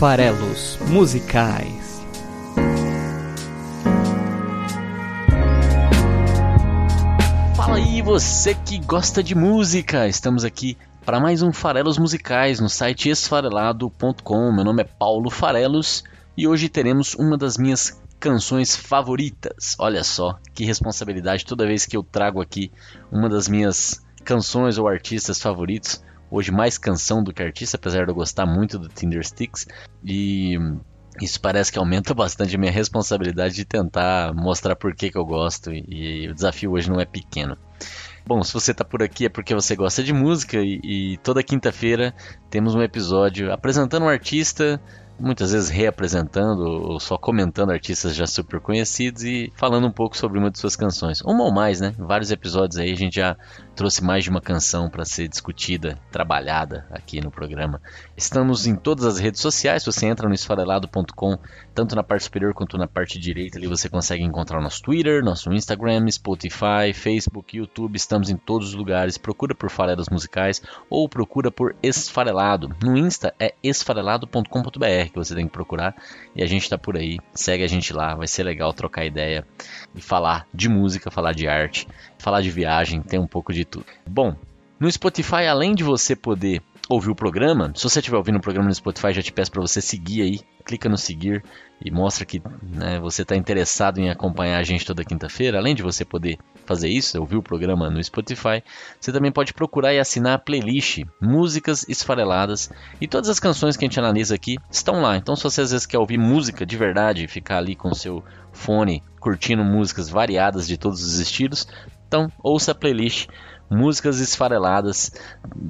farelos musicais. Fala aí, você que gosta de música! Estamos aqui para mais um Farelos Musicais no site esfarelado.com. Meu nome é Paulo Farelos e hoje teremos uma das minhas canções favoritas. Olha só que responsabilidade toda vez que eu trago aqui uma das minhas canções ou artistas favoritos. Hoje mais canção do que artista, apesar de eu gostar muito do Tinder Sticks. E isso parece que aumenta bastante a minha responsabilidade de tentar mostrar por que, que eu gosto. E, e o desafio hoje não é pequeno. Bom, se você está por aqui é porque você gosta de música e, e toda quinta-feira temos um episódio apresentando um artista, muitas vezes reapresentando ou só comentando artistas já super conhecidos e falando um pouco sobre uma de suas canções. Uma ou mais, né? Vários episódios aí a gente já trouxe mais de uma canção para ser discutida, trabalhada aqui no programa. Estamos em todas as redes sociais, você entra no esfarelado.com, tanto na parte superior quanto na parte direita, ali você consegue encontrar nosso Twitter, nosso Instagram, Spotify, Facebook, YouTube, estamos em todos os lugares. Procura por Farelas Musicais ou procura por Esfarelado. No Insta é esfarelado.com.br que você tem que procurar. E a gente está por aí. Segue a gente lá, vai ser legal trocar ideia e falar de música, falar de arte, falar de viagem, tem um pouco de tudo. Bom, no Spotify, além de você poder ouvir o programa, se você estiver ouvindo o programa no Spotify, já te peço para você seguir aí, clica no seguir e mostra que né, você está interessado em acompanhar a gente toda quinta-feira. Além de você poder fazer isso, ouvir o programa no Spotify, você também pode procurar e assinar a playlist Músicas Esfareladas e todas as canções que a gente analisa aqui estão lá. Então, se você às vezes quer ouvir música de verdade, ficar ali com o seu fone curtindo músicas variadas de todos os estilos, então ouça a playlist Músicas Esfareladas,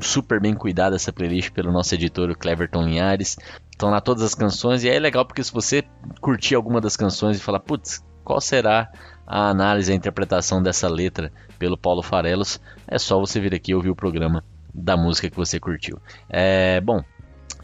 super bem cuidada essa playlist pelo nosso editor Cleverton Linhares. Estão lá todas as canções e é legal porque se você curtir alguma das canções e falar, putz, qual será a análise, a interpretação dessa letra pelo Paulo Farelos, é só você vir aqui ouvir o programa da música que você curtiu. É, bom,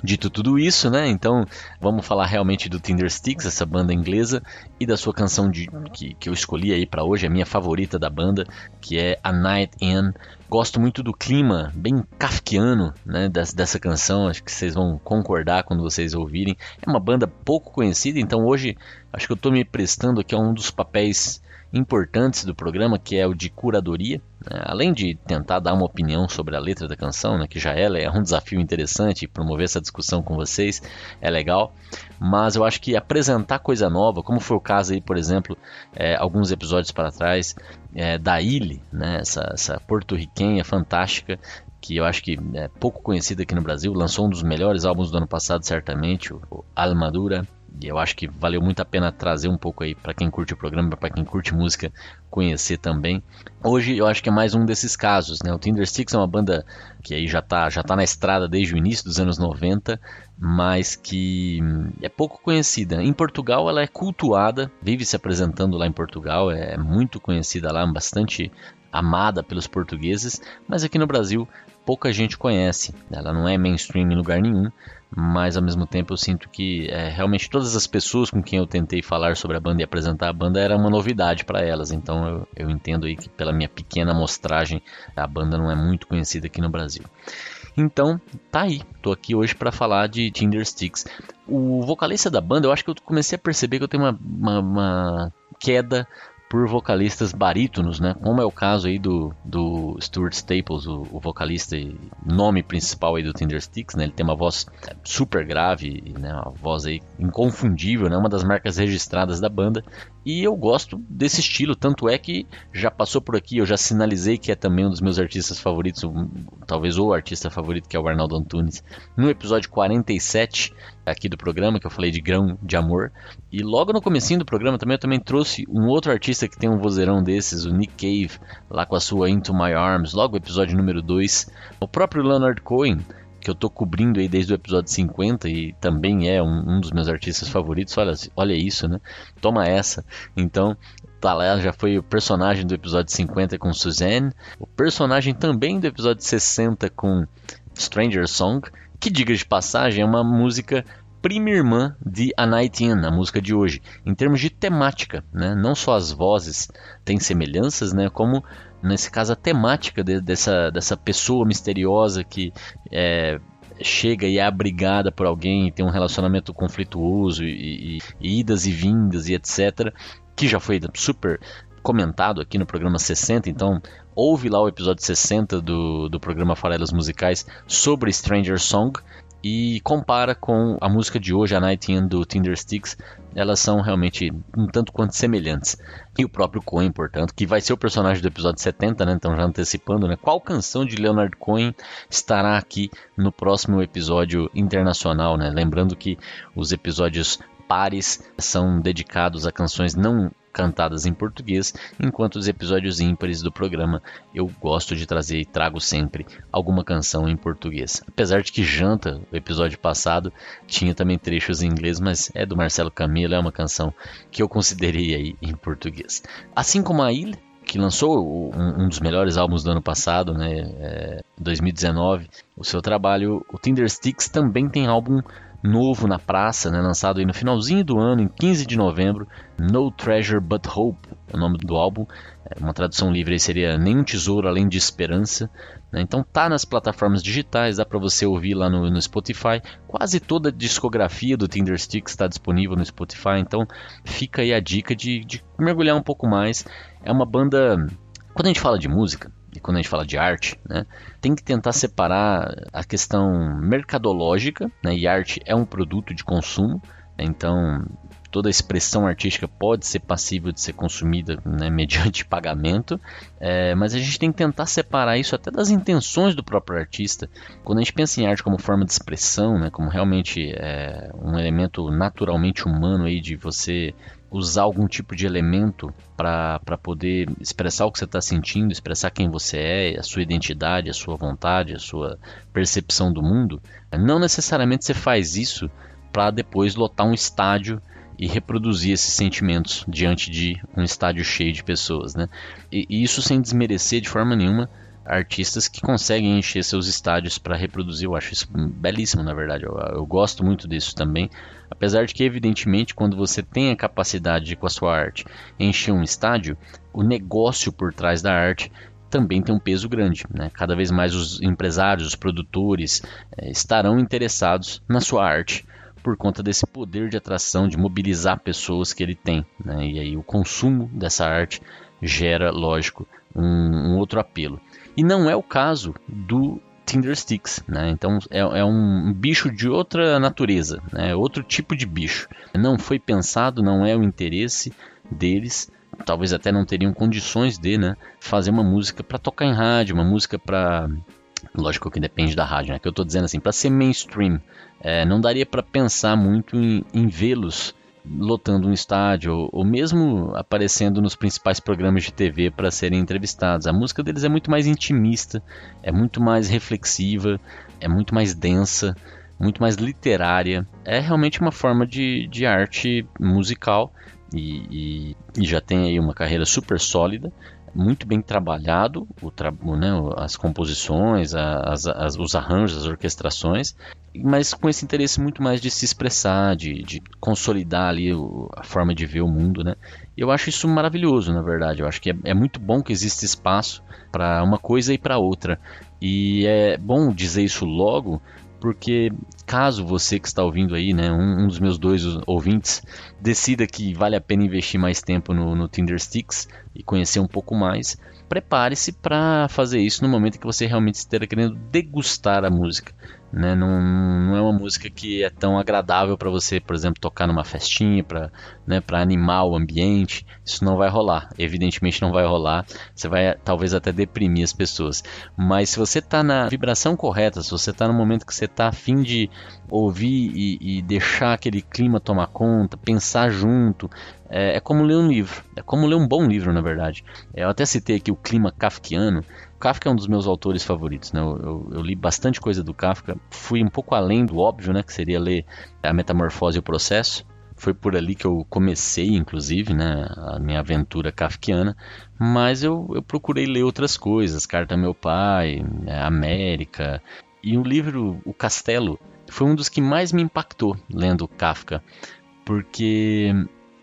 Dito tudo isso, né? Então vamos falar realmente do Tinder Sticks, essa banda inglesa, e da sua canção de, que, que eu escolhi aí para hoje, a minha favorita da banda, que é A Night In. Gosto muito do clima bem kafkiano né, dessa, dessa canção, acho que vocês vão concordar quando vocês ouvirem. É uma banda pouco conhecida, então hoje acho que eu estou me prestando aqui a um dos papéis importantes do programa, que é o de curadoria. Né? Além de tentar dar uma opinião sobre a letra da canção, né, que já ela é um desafio interessante, promover essa discussão com vocês é legal, mas eu acho que apresentar coisa nova, como foi o caso aí, por exemplo, é, alguns episódios para trás, é, da Illy, né, essa, essa porto-riquenha fantástica, que eu acho que é pouco conhecida aqui no Brasil, lançou um dos melhores álbuns do ano passado, certamente, o Almadura, e eu acho que valeu muito a pena trazer um pouco aí para quem curte o programa, para quem curte música, conhecer também. Hoje eu acho que é mais um desses casos, né? O Tinder Sticks é uma banda que aí já tá, já tá na estrada desde o início dos anos 90, mas que é pouco conhecida. Em Portugal ela é cultuada, vive se apresentando lá em Portugal, é muito conhecida lá, bastante amada pelos portugueses, mas aqui no Brasil pouca gente conhece. Ela não é mainstream em lugar nenhum, mas ao mesmo tempo eu sinto que é, realmente todas as pessoas com quem eu tentei falar sobre a banda e apresentar a banda era uma novidade para elas. Então eu, eu entendo aí que pela minha pequena amostragem a banda não é muito conhecida aqui no Brasil. Então, tá aí. Tô aqui hoje para falar de Tinder Sticks. O vocalista da banda, eu acho que eu comecei a perceber que eu tenho uma, uma, uma queda por vocalistas barítonos, né? Como é o caso aí do, do Stuart Staples, o, o vocalista e nome principal aí do Tinder Sticks, né? Ele tem uma voz super grave, né? Uma voz aí inconfundível, né? Uma das marcas registradas da banda. E eu gosto desse estilo, tanto é que já passou por aqui, eu já sinalizei que é também um dos meus artistas favoritos, talvez o artista favorito, que é o Arnaldo Antunes, no episódio 47 aqui do programa, que eu falei de grão de amor. E logo no comecinho do programa também eu também trouxe um outro artista que tem um vozeirão desses, o Nick Cave, lá com a sua Into My Arms, logo episódio número 2. O próprio Leonard Cohen, que eu tô cobrindo aí desde o episódio 50 e também é um, um dos meus artistas favoritos. Olha, olha isso, né? Toma essa. Então, tá lá, já foi o personagem do episódio 50 com Suzanne, o personagem também do episódio 60 com Stranger Song, que diga de passagem é uma música prima irmã de A Night In, a música de hoje, em termos de temática, né? Não só as vozes têm semelhanças, né? Como nesse caso a temática de, dessa, dessa pessoa misteriosa que é, chega e é abrigada por alguém, tem um relacionamento conflituoso e, e, e idas e vindas e etc. Que já foi super comentado aqui no programa 60, então ouve lá o episódio 60 do, do programa Farelas Musicais sobre Stranger Song e compara com a música de hoje, a Night In do Tinder Sticks, elas são realmente um tanto quanto semelhantes. E o próprio Cohen, portanto, que vai ser o personagem do episódio 70, né? Então já antecipando, né? Qual canção de Leonard Cohen estará aqui no próximo episódio internacional, né? Lembrando que os episódios pares são dedicados a canções não cantadas em português, enquanto os episódios ímpares do programa eu gosto de trazer e trago sempre alguma canção em português. Apesar de que Janta, o episódio passado, tinha também trechos em inglês, mas é do Marcelo Camilo, é uma canção que eu considerei aí em português. Assim como a Ilha, que lançou um, dos melhores álbuns do ano passado, né, é, 2019, o seu trabalho, o Tinder Sticks também tem álbum novo na praça, né, lançado aí no finalzinho do ano, em 15 de novembro, No Treasure But Hope, é o nome do álbum. É, uma tradução livre seria Nenhum Tesouro Além de Esperança. Né? Então tá nas plataformas digitais, dá para você ouvir lá no, no, Spotify. Quase toda a discografia do Tinder Sticks está disponível no Spotify, então fica aí a dica de, de mergulhar um pouco mais. É uma banda... Quando a gente fala de música, quando a gente fala de arte, né, tem que tentar separar a questão mercadológica, né, e arte é um produto de consumo, né, então toda expressão artística pode ser passível de ser consumida né, mediante pagamento, é, mas a gente tem que tentar separar isso até das intenções do próprio artista. Quando a gente pensa em arte como forma de expressão, né, como realmente é, um elemento naturalmente humano aí de você usar algum tipo de elemento para poder expressar o que você está sentindo, expressar quem você é, a sua identidade, a sua vontade, a sua percepção do mundo, não necessariamente você faz isso para depois lotar um estádio e reproduzir esses sentimentos diante de um estádio cheio de pessoas, né? E, e isso sem desmerecer de forma nenhuma artistas que conseguem encher seus estádios para reproduzir. Eu acho isso belíssimo, na verdade. Eu, eu, gosto muito disso também. Apesar de que, evidentemente, quando você tem a capacidade de, com a sua arte, encher um estádio, o negócio por trás da arte também tem um peso grande. Né? Cada vez mais os empresários, os produtores é, estarão interessados na sua arte por conta desse poder de atração, de mobilizar pessoas que ele tem. Né? E aí o consumo dessa arte gera, lógico, um, um outro apelo. E não é o caso do Tinder Sticks, né? Então é, é, um bicho de outra natureza, né? outro tipo de bicho. Não foi pensado, não é o interesse deles. Talvez até não teriam condições de, né, fazer uma música para tocar em rádio, uma música para Lógico que depende da rádio, né? Que eu estou dizendo assim, para ser mainstream, é, não daria para pensar muito em, em vê-los lotando um estádio ou, mesmo aparecendo nos principais programas de TV para serem entrevistados. A música deles é muito mais intimista, é muito mais reflexiva, é muito mais densa, muito mais literária. É realmente uma forma de, de arte musical e, e, e já tem aí uma carreira super sólida muito bem trabalhado, o tra né, as composições, as, as, os arranjos, as orquestrações, mas com esse interesse muito mais de se expressar, de, de consolidar ali o, a forma de ver o mundo, né? Eu acho isso maravilhoso, na verdade. Eu acho que é, é muito bom que exista espaço para uma coisa e para outra. E é bom dizer isso logo, porque caso você que está ouvindo aí, né, um, um, dos meus dois ouvintes, decida que vale a pena investir mais tempo no, no Tinder Sticks e conhecer um pouco mais, prepare-se para fazer isso no momento que você realmente esteja querendo degustar a música. Né? Não, não é uma música que é tão agradável para você, por exemplo, tocar numa festinha, para né, animar o ambiente. Isso não vai rolar. Evidentemente não vai rolar. Você vai talvez até deprimir as pessoas. Mas se você está na vibração correta, se você está no momento que você está afim de ouvir e, e deixar aquele clima tomar conta, pensar junto, é, é, como ler um livro. É como ler um bom livro, na verdade. Eu até citei aqui o clima kafkiano. Kafka é um dos meus autores favoritos, né? Eu, eu, eu, li bastante coisa do Kafka, fui um pouco além do óbvio, né? Que seria ler a Metamorfose e o Processo. Foi por ali que eu comecei, inclusive, né? A minha aventura kafkiana. Mas eu, eu procurei ler outras coisas, Carta ao Meu Pai, né? América. E o livro O Castelo foi um dos que mais me impactou lendo Kafka. Porque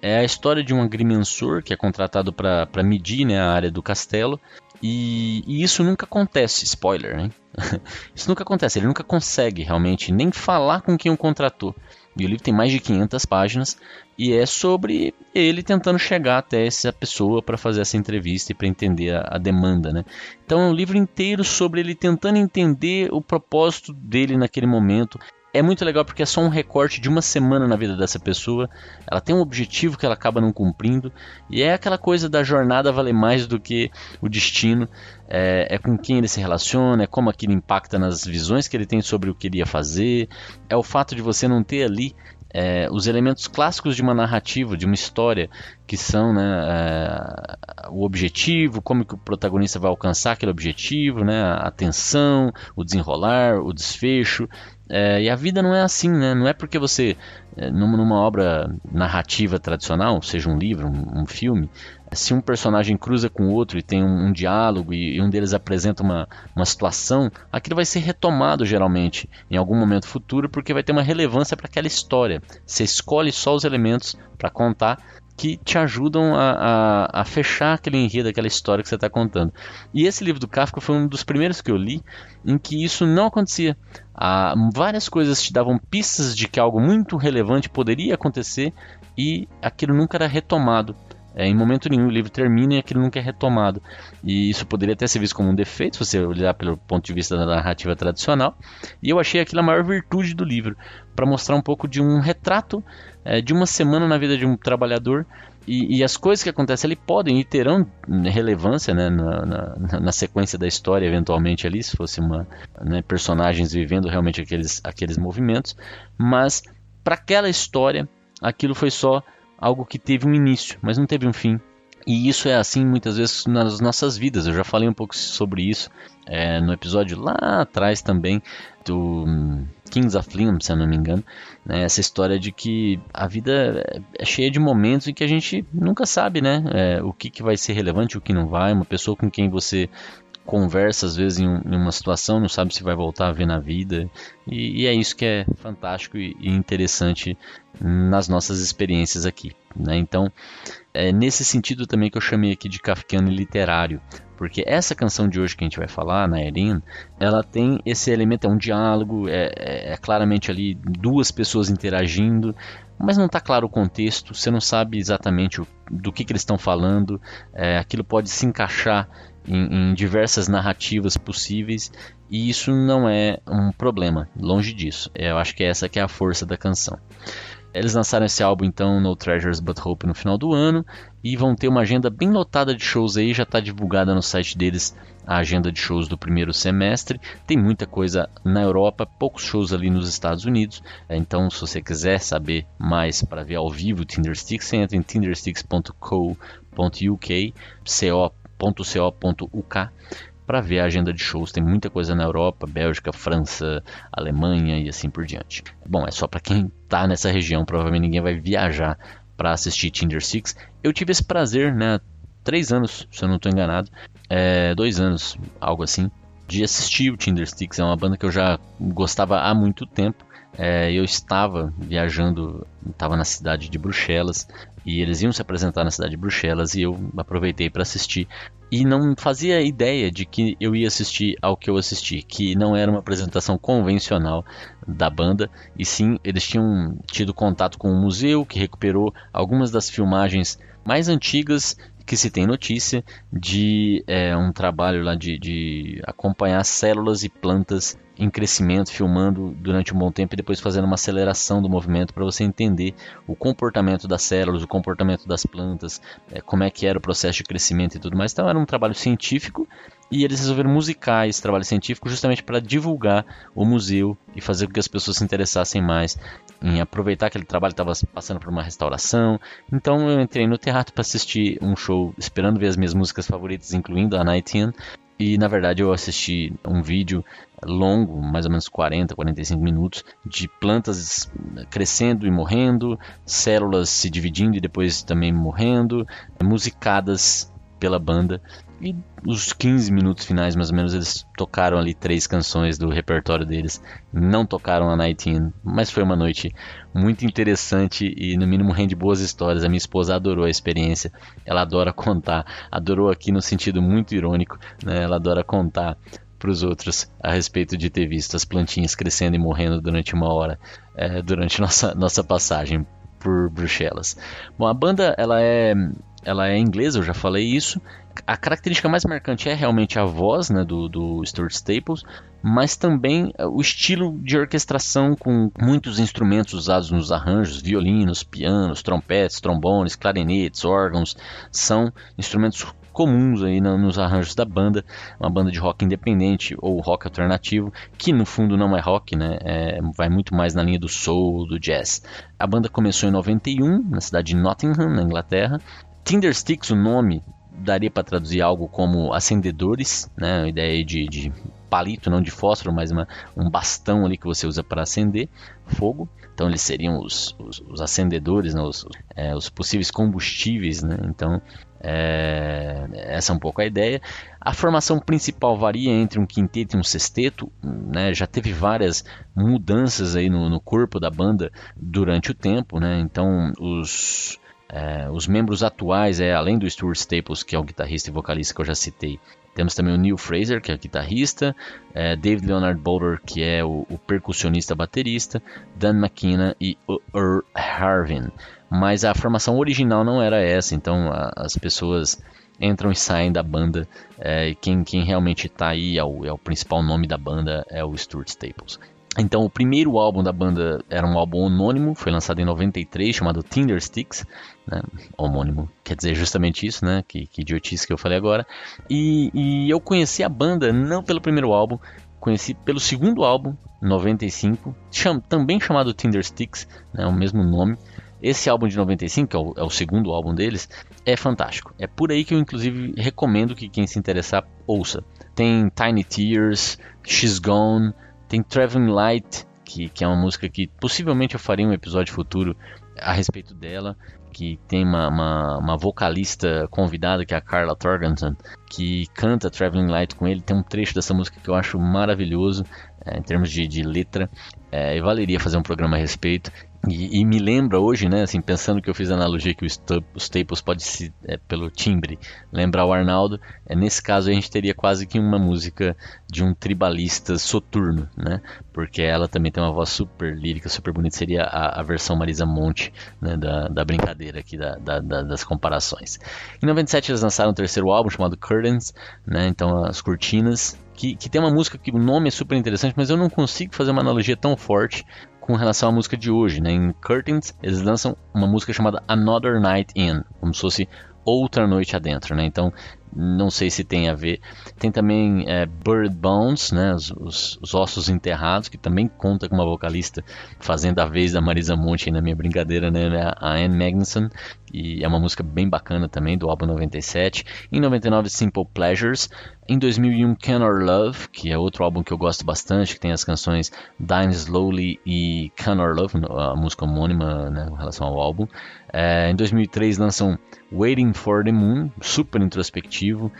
é a história de um agrimensor que é contratado para medir né, a área do castelo E, e isso nunca acontece, spoiler, né? isso nunca acontece, ele nunca consegue realmente nem falar com quem o contratou. E o livro tem mais de 500 páginas e é sobre ele tentando chegar até essa pessoa para fazer essa entrevista e para entender a, a, demanda, né? Então é um livro inteiro sobre ele tentando entender o propósito dele naquele momento, é muito legal porque é só um recorte de uma semana na vida dessa pessoa. Ela tem um objetivo que ela acaba não cumprindo. E é aquela coisa da jornada valer mais do que o destino. É, é, com quem ele se relaciona, é como aquilo impacta nas visões que ele tem sobre o que ele ia fazer. É o fato de você não ter ali é, os elementos clássicos de uma narrativa, de uma história, que são né, é, o objetivo, como que o protagonista vai alcançar aquele objetivo, né, a tensão, o desenrolar, o desfecho. É, e a vida não é assim, né? Não é porque você, é, numa obra narrativa tradicional, seja um livro, um, um filme, se um personagem cruza com outro e tem um, um diálogo e, e, um deles apresenta uma, uma situação, aquilo vai ser retomado geralmente em algum momento futuro porque vai ter uma relevância para aquela história. Você escolhe só os elementos para contar que te ajudam a, a, a, fechar aquele enredo, aquela história que você está contando. E esse livro do Kafka foi um dos primeiros que eu li em que isso não acontecia. Ah, várias coisas te davam pistas de que algo muito relevante poderia acontecer e aquilo nunca era retomado. É, em momento nenhum o livro termina e aquilo nunca é retomado. E isso poderia até ser visto como um defeito, se você olhar pelo ponto de vista da narrativa tradicional. E eu achei aquilo a maior virtude do livro, para mostrar um pouco de um retrato é, de uma semana na vida de um trabalhador. E, e, as coisas que acontecem ali podem e terão relevância né, na, na, na, sequência da história, eventualmente ali, se fosse uma né, personagens vivendo realmente aqueles, aqueles movimentos, mas para aquela história, aquilo foi só algo que teve um início, mas não teve um fim. E isso é assim muitas vezes nas nossas vidas. Eu já falei um pouco sobre isso é, no episódio lá atrás também do Kings of Leon, se eu não me engano. Né, essa história de que a vida é cheia de momentos em que a gente nunca sabe né, é, o que, que vai ser relevante, o que não vai. Uma pessoa com quem você conversa às vezes em, um, uma situação, não sabe se vai voltar a ver na vida. E, e é isso que é fantástico e, e, interessante nas nossas experiências aqui. Né? Então, é nesse sentido também que eu chamei aqui de Kafkiano literário, porque essa canção de hoje que a gente vai falar, na Erin, ela tem esse elemento, é um diálogo, é, é, é claramente ali duas pessoas interagindo, mas não está claro o contexto, você não sabe exatamente o, do que, que eles estão falando, é, aquilo pode se encaixar em, em diversas narrativas possíveis e isso não é um problema, longe disso. Eu acho que essa que é a força da canção. Eles lançaram esse álbum então No Treasures But Hope no final do ano e vão ter uma agenda bem lotada de shows aí, já está divulgada no site deles a agenda de shows do primeiro semestre. Tem muita coisa na Europa, poucos shows ali nos Estados Unidos. Então, se você quiser saber mais para ver ao vivo Tindersticks, você entra em tindersticks.co.uk, co .co.uk para ver a agenda de shows. Tem muita coisa na Europa, Bélgica, França, Alemanha e assim por diante. Bom, é só para quem está nessa região, provavelmente ninguém vai viajar para assistir Tinder Six. Eu tive esse prazer, né? Três anos, se eu não estou enganado, é, dois anos, algo assim, de assistir o Tinder Sticks. É uma banda que eu já gostava há muito tempo. É, eu estava viajando, estava na cidade de Bruxelas e eles iam se apresentar na cidade de Bruxelas e eu aproveitei para assistir. E não fazia ideia de que eu ia assistir ao que eu assisti, que não era uma apresentação convencional da banda, e sim eles tinham tido contato com um museu que recuperou algumas das filmagens mais antigas que se tem notícia de é, um trabalho lá de, de acompanhar células e plantas em crescimento, filmando durante um bom tempo e depois fazendo uma aceleração do movimento para você entender o comportamento das células, o comportamento das plantas, é, como é que era o processo de crescimento e tudo mais. Então era um trabalho científico e eles resolveram musicar esse trabalho científico justamente para divulgar o museu e fazer com que as pessoas se interessassem mais em aproveitar que aquele trabalho estava passando por uma restauração. Então eu entrei no teatro para assistir um show, esperando ver as minhas músicas favoritas, incluindo a Night In, e na verdade eu assisti um vídeo longo, mais ou menos 40, 45 minutos, de plantas crescendo e morrendo, células se dividindo e depois também morrendo, musicadas pela banda. E os 15 minutos finais, mais ou menos, eles tocaram ali três canções do repertório deles. Não tocaram a Night In, mas foi uma noite muito interessante e, no mínimo, rende boas histórias. A minha esposa adorou a experiência. Ela adora contar. Adorou aqui no sentido muito irônico. Né? Ela adora contar para os outros a respeito de ter visto as plantinhas crescendo e morrendo durante uma hora é, durante nossa, nossa passagem por Bruxelas. Bom, a banda ela é ela é inglesa, eu já falei isso. A característica mais marcante é realmente a voz né, do, do Stuart Staples, mas também o estilo de orquestração com muitos instrumentos usados nos arranjos, violinos, pianos, trompetes, trombones, clarinetes, órgãos, são instrumentos comuns aí nos arranjos da banda, uma banda de rock independente ou rock alternativo, que no fundo não é rock, né? É, vai muito mais na linha do soul, do jazz. A banda começou em 91 na cidade de Nottingham, na Inglaterra. Tindersticks, o nome daria para traduzir algo como acendedores, né? A ideia de, de palito, não de fósforo, mas uma, um bastão ali que você usa para acender fogo. Então eles seriam os, os, os acendedores, né? os, é, os possíveis combustíveis, né? Então é, essa é um pouco a ideia. A formação principal varia entre um quinteto e um sexteto. Né? Já teve várias mudanças aí no, no corpo da banda durante o tempo. Né? Então os, é, os membros atuais, é, além do Stuart Staples, que é o guitarrista e vocalista que eu já citei, temos também o Neil Fraser, que é o guitarrista, é, David Leonard Bowler, que é o, o percussionista baterista, Dan McKenna e Earl Harvin mas a formação original não era essa, então a, as pessoas entram e saem da banda. É, e quem, quem realmente está aí é o, é o, principal nome da banda, é o Stuart Staples. Então, o primeiro álbum da banda era um álbum anônimo, foi lançado em 93, chamado Tinder Sticks, né? homônimo, quer dizer justamente isso, né? Que, que idiotice que eu falei agora. E, e eu conheci a banda não pelo primeiro álbum, conheci pelo segundo álbum, 95, cham, também chamado Tinder Sticks, né? o mesmo nome. Esse álbum de 95, que é o, é o, segundo álbum deles, é fantástico. É por aí que eu, inclusive, recomendo que quem se interessar ouça. Tem Tiny Tears, She's Gone, tem Traveling Light, que, que é uma música que possivelmente eu faria um episódio futuro a respeito dela, que tem uma, uma, uma, vocalista convidada, que é a Carla Torgenson, que canta Traveling Light com ele. Tem um trecho dessa música que eu acho maravilhoso é, em termos de, de letra. É, e valeria fazer um programa a respeito. E, e, me lembra hoje, né, assim, pensando que eu fiz a analogia que o, Staples pode se, é, pelo timbre, lembrar o Arnaldo, é, nesse caso a gente teria quase que uma música de um tribalista soturno, né, porque ela também tem uma voz super lírica, super bonita, seria a, a versão Marisa Monte né, da, da brincadeira aqui, da, da, das comparações. Em 97 eles lançaram um terceiro álbum chamado Curtains, né, então as cortinas, que, que, tem uma música que o nome é super interessante, mas eu não consigo fazer uma analogia tão forte com relação à música de hoje. Né? Em Curtains, eles lançam uma música chamada Another Night In, como se fosse outra noite adentro. Né? Então, não sei se tem a ver. Tem também é, Bird Bones, né, os, os, os, ossos enterrados, que também conta com uma vocalista fazendo a vez da Marisa Monte na minha brincadeira, né, né, a Anne Magnuson, e é uma música bem bacana também, do álbum 97. Em 99, Simple Pleasures. Em 2001, Can Or Love, que é outro álbum que eu gosto bastante, que tem as canções Dying Slowly e Can Or Love, a música homônima né, em relação ao álbum. É, em 2003 lançam Waiting for the Moon, super introspectivo,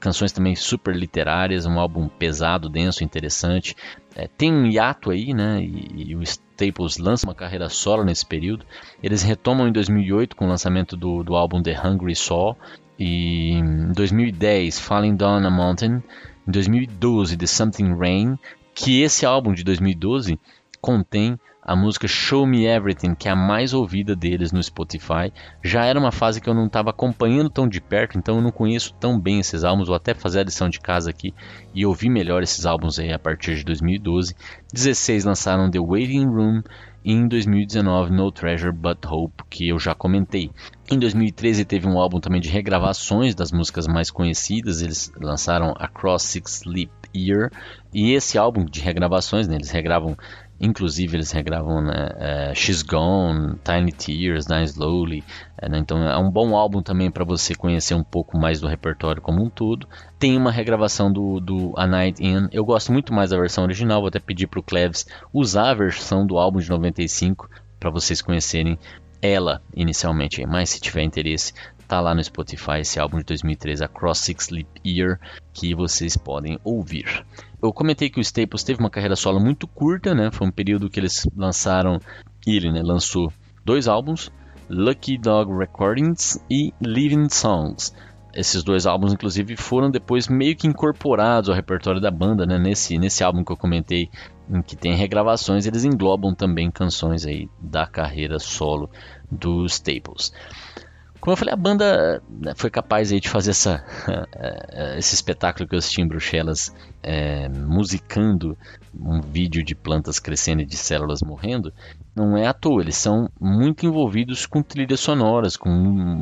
canções também super literárias, um álbum pesado, denso, interessante. É, tem um hiato aí, né? E, e, o Staples lança uma carreira solo nesse período. Eles retomam em 2008 com o lançamento do, do álbum The Hungry Soul. E em 2010, Falling Down a Mountain. Em 2012, The Something Rain. Que esse álbum de 2012 contém a música Show Me Everything, que é a mais ouvida deles no Spotify. Já era uma fase que eu não estava acompanhando tão de perto, então eu não conheço tão bem esses álbuns. Vou até fazer a lição de casa aqui e ouvir melhor esses álbuns aí a partir de 2012. 16 lançaram The Waiting Room e em 2019 No Treasure But Hope, que eu já comentei. Em 2013 teve um álbum também de regravações das músicas mais conhecidas. Eles lançaram Across Six Leap Year e esse álbum de regravações, né, eles regravam Inclusive eles regravam né, é, She's Gone, Tiny Tears, Die Slowly. É, né, então é um bom álbum também para você conhecer um pouco mais do repertório como um todo. Tem uma regravação do, do A Night In. Eu gosto muito mais da versão original. Vou até pedir para o Cleves usar a versão do álbum de 95 para vocês conhecerem ela inicialmente. Mas se tiver interesse, Tá lá no Spotify esse álbum de 2003, Across Six Leap Year, que vocês podem ouvir. Eu comentei que o Staples teve uma carreira solo muito curta, né? Foi um período que eles lançaram, ele, né, lançou dois álbuns, Lucky Dog Recordings e Living Songs. Esses dois álbuns, inclusive, foram depois meio que incorporados ao repertório da banda, né? Nesse, nesse álbum que eu comentei, em que tem regravações, eles englobam também canções aí da carreira solo dos Staples. Como eu falei, a banda né, foi capaz aí de fazer essa, esse espetáculo que eu assisti em Bruxelas, é, musicando um vídeo de plantas crescendo e de células morrendo, não é à toa. Eles são muito envolvidos com trilhas sonoras, com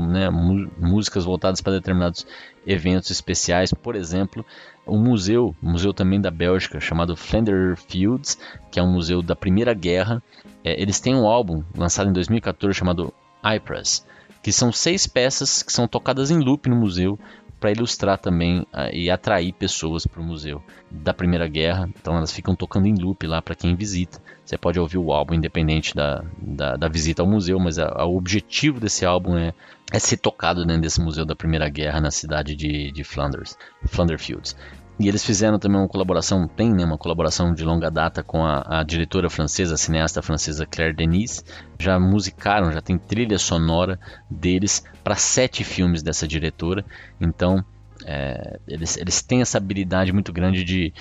né, músicas voltadas para determinados eventos especiais. Por exemplo, um museu, um museu também da Bélgica, chamado Flanders Fields, que é um museu da Primeira Guerra. É, eles têm um álbum lançado em 2014 chamado Ypres que são seis peças que são tocadas em loop no museu para ilustrar também uh, e atrair pessoas para o museu da Primeira Guerra. Então elas ficam tocando em loop lá para quem visita. Você pode ouvir o álbum independente da, da, da visita ao museu, mas o objetivo desse álbum é, é ser tocado dentro desse museu da Primeira Guerra na cidade de, de Flanders, Flanders Fields. E eles fizeram também uma colaboração, tem né, uma colaboração de longa data com a, a, diretora francesa, a cineasta francesa Claire Denis. Já musicaram, já tem trilha sonora deles para sete filmes dessa diretora. Então, é, eles, eles têm essa habilidade muito grande de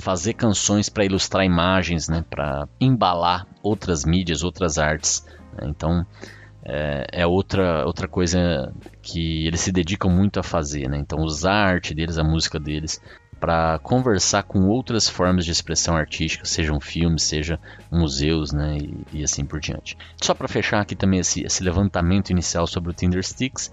fazer canções para ilustrar imagens, né, para embalar outras mídias, outras artes. Né? Então, é, é, outra, outra coisa que eles se dedicam muito a fazer. Né? Então, usar a arte deles, a música deles, para conversar com outras formas de expressão artística, sejam filmes, seja museus, né, e, e assim por diante. Só para fechar aqui também esse, esse levantamento inicial sobre o Tinder Sticks,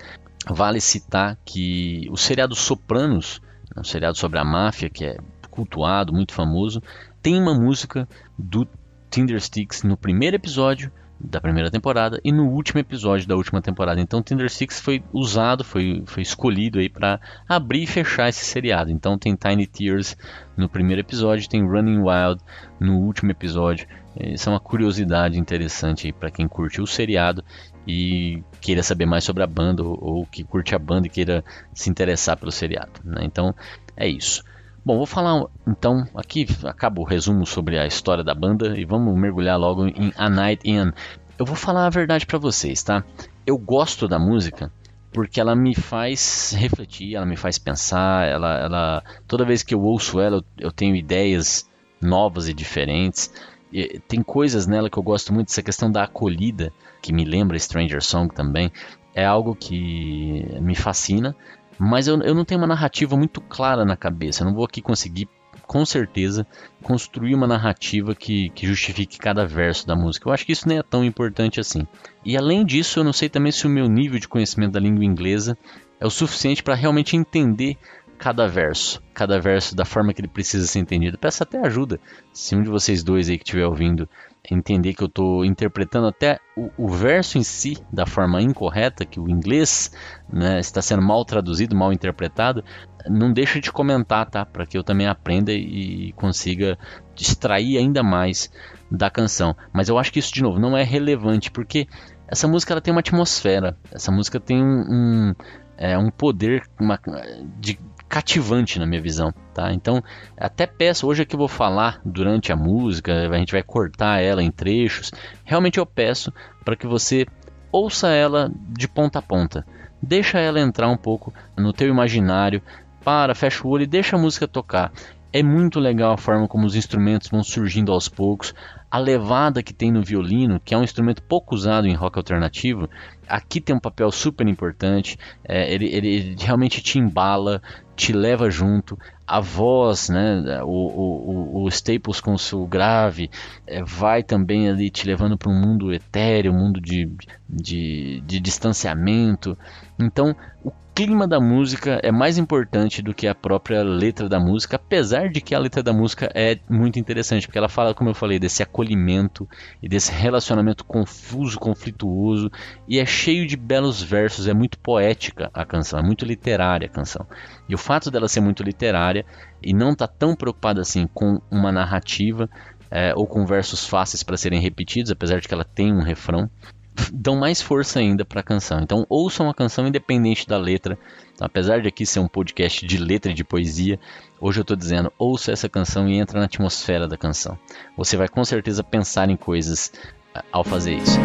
vale citar que o seriado Sopranos, um seriado sobre a máfia que é cultuado, muito famoso, tem uma música do Tinder Sticks no primeiro episódio da primeira temporada e no último episódio da última temporada. Então Tinder Six foi usado, foi, foi escolhido aí para abrir e fechar esse seriado. Então tem Tiny Tears no primeiro episódio, tem Running Wild no último episódio. Isso é uma curiosidade interessante para quem curte o seriado e queira saber mais sobre a banda ou, ou, que curte a banda e queira se interessar pelo seriado. Né? Então é isso. Bom, vou falar então aqui acaba o resumo sobre a história da banda e vamos mergulhar logo em A Night In. Eu vou falar a verdade para vocês, tá? Eu gosto da música porque ela me faz refletir, ela me faz pensar, ela, ela toda vez que eu ouço ela eu, eu tenho ideias novas e diferentes. E tem coisas nela que eu gosto muito, essa questão da acolhida, que me lembra Stranger Song também, é algo que me fascina mas eu, eu não tenho uma narrativa muito clara na cabeça. Eu não vou aqui conseguir, com certeza, construir uma narrativa que, que justifique cada verso da música. Eu acho que isso nem é tão importante assim. E além disso, eu não sei também se o meu nível de conhecimento da língua inglesa é o suficiente para realmente entender cada verso, cada verso da forma que ele precisa ser entendido. Peço até ajuda, se um de vocês dois aí que estiver ouvindo entender que eu estou interpretando até o, o, verso em si da forma incorreta, que o inglês né, está sendo mal traduzido, mal interpretado, não deixa de comentar, tá? Para que eu também aprenda e consiga extrair ainda mais da canção. Mas eu acho que isso, de novo, não é relevante, porque essa música ela tem uma atmosfera, essa música tem um, um, é, um poder uma, de cativante na minha visão, tá? Então, até peço, hoje aqui eu vou falar durante a música, a gente vai cortar ela em trechos. Realmente eu peço para que você ouça ela de ponta a ponta. Deixa ela entrar um pouco no teu imaginário, para, fecha o olho e deixa a música tocar. É muito legal a forma como os instrumentos vão surgindo aos poucos, a levada que tem no violino, que é um instrumento pouco usado em rock alternativo, aqui tem um papel super importante. É, ele, ele, realmente te embala, te leva junto. A voz, né, o, o, o Staples com o seu grave, é, vai também ali te levando para um mundo etéreo, um mundo de, de, de distanciamento. Então, o clima da música é mais importante do que a própria letra da música, apesar de que a letra da música é muito interessante, porque ela fala, como eu falei, desse acolhimento e desse relacionamento confuso, conflituoso, e é cheio de belos versos, é muito poética a canção, é muito literária a canção. E o fato dela ser muito literária e não estar tá tão preocupada assim com uma narrativa é, ou com versos fáceis para serem repetidos, apesar de que ela tem um refrão, dão mais força ainda para a canção. Então ouçam a canção independente da letra. Então, apesar de aqui ser um podcast de letra e de poesia, hoje eu estou dizendo ouça essa canção e entra na atmosfera da canção. Você vai com certeza pensar em coisas ah, ao fazer isso.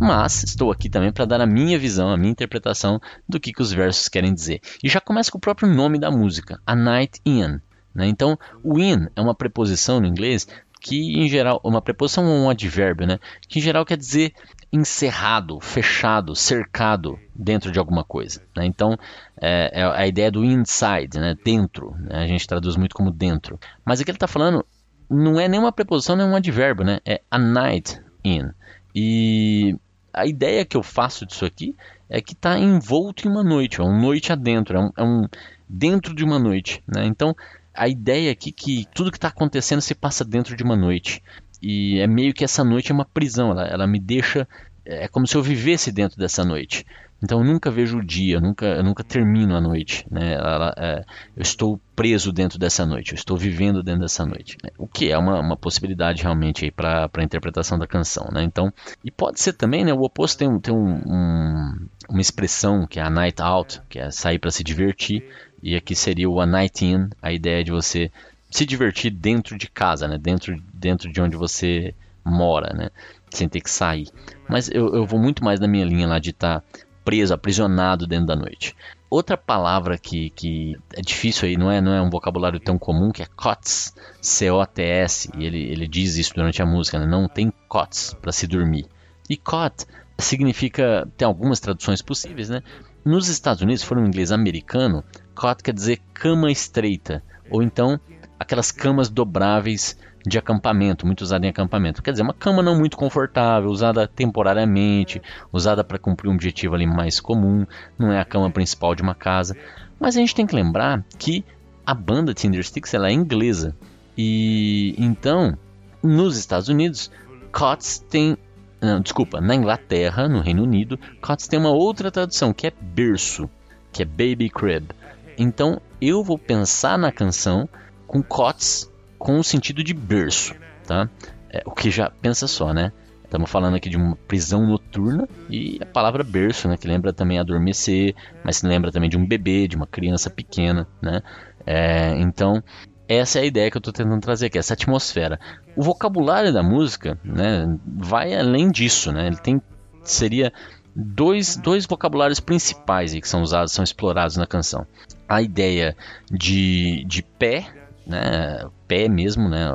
Mas estou aqui também para dar a minha visão, a minha interpretação do que, que os versos querem dizer. E já começa com o próprio nome da música, A Night In. Né? Então, o in é uma preposição no inglês que, em geral, uma preposição ou um advérbio, né? que em geral quer dizer encerrado, fechado, cercado dentro de alguma coisa. Né? Então, é, é, a ideia do inside, né? dentro. Né? A gente traduz muito como dentro. Mas aqui ele está falando não é nenhuma preposição, nem um advérbio, né? é a night in. E a ideia que eu faço disso aqui é que está envolto em uma noite, é uma noite adentro, é um, é um dentro de uma noite. Né? Então, a ideia aqui é que tudo que está acontecendo se passa dentro de uma noite. E é meio que essa noite é uma prisão, ela, ela me deixa. É como se eu vivesse dentro dessa noite. Então eu nunca vejo o dia, eu nunca, eu nunca termino a noite. Né? Ela, é, eu estou preso dentro dessa noite, eu estou vivendo dentro dessa noite. Né? O que é uma, uma possibilidade realmente para a interpretação da canção. Né? Então, e pode ser também, né, o oposto tem, tem um, um, uma expressão que é a night out, que é sair para se divertir, e aqui seria o a night in, a ideia de você se divertir dentro de casa, né? dentro, dentro de onde você mora, né? sem ter que sair. Mas eu, eu vou muito mais na minha linha lá de estar tá preso, aprisionado dentro da noite. Outra palavra que, que é difícil aí, não é, não é um vocabulário tão comum, que é COTS, C-O-T-S, e ele, ele diz isso durante a música, né? não tem COTS para se dormir. E COT significa, tem algumas traduções possíveis, né? Nos Estados Unidos, se for um inglês americano, cot quer dizer cama estreita, ou então aquelas camas dobráveis de acampamento, muito usada em acampamento. Quer dizer, uma cama não muito confortável, usada temporariamente, usada para cumprir um objetivo ali mais comum, não é a cama principal de uma casa. Mas a gente tem que lembrar que a banda Tindersticks ela é inglesa. E então, nos Estados Unidos, cots tem não, desculpa, na Inglaterra, no Reino Unido, cots tem uma outra tradução que é berço, que é baby crib. Então, eu vou pensar na canção com cots com o sentido de berço, tá? É, o que já pensa só, né? Estamos falando aqui de uma prisão noturna e a palavra berço, né, que lembra também adormecer, mas lembra também de um bebê, de uma criança pequena, né? É, então, essa é a ideia que eu estou tentando trazer aqui, essa atmosfera. O vocabulário da música, né, vai além disso, né? Ele tem seria dois, dois vocabulários principais que são usados, são explorados na canção. A ideia de, de pé, né, pé mesmo, né,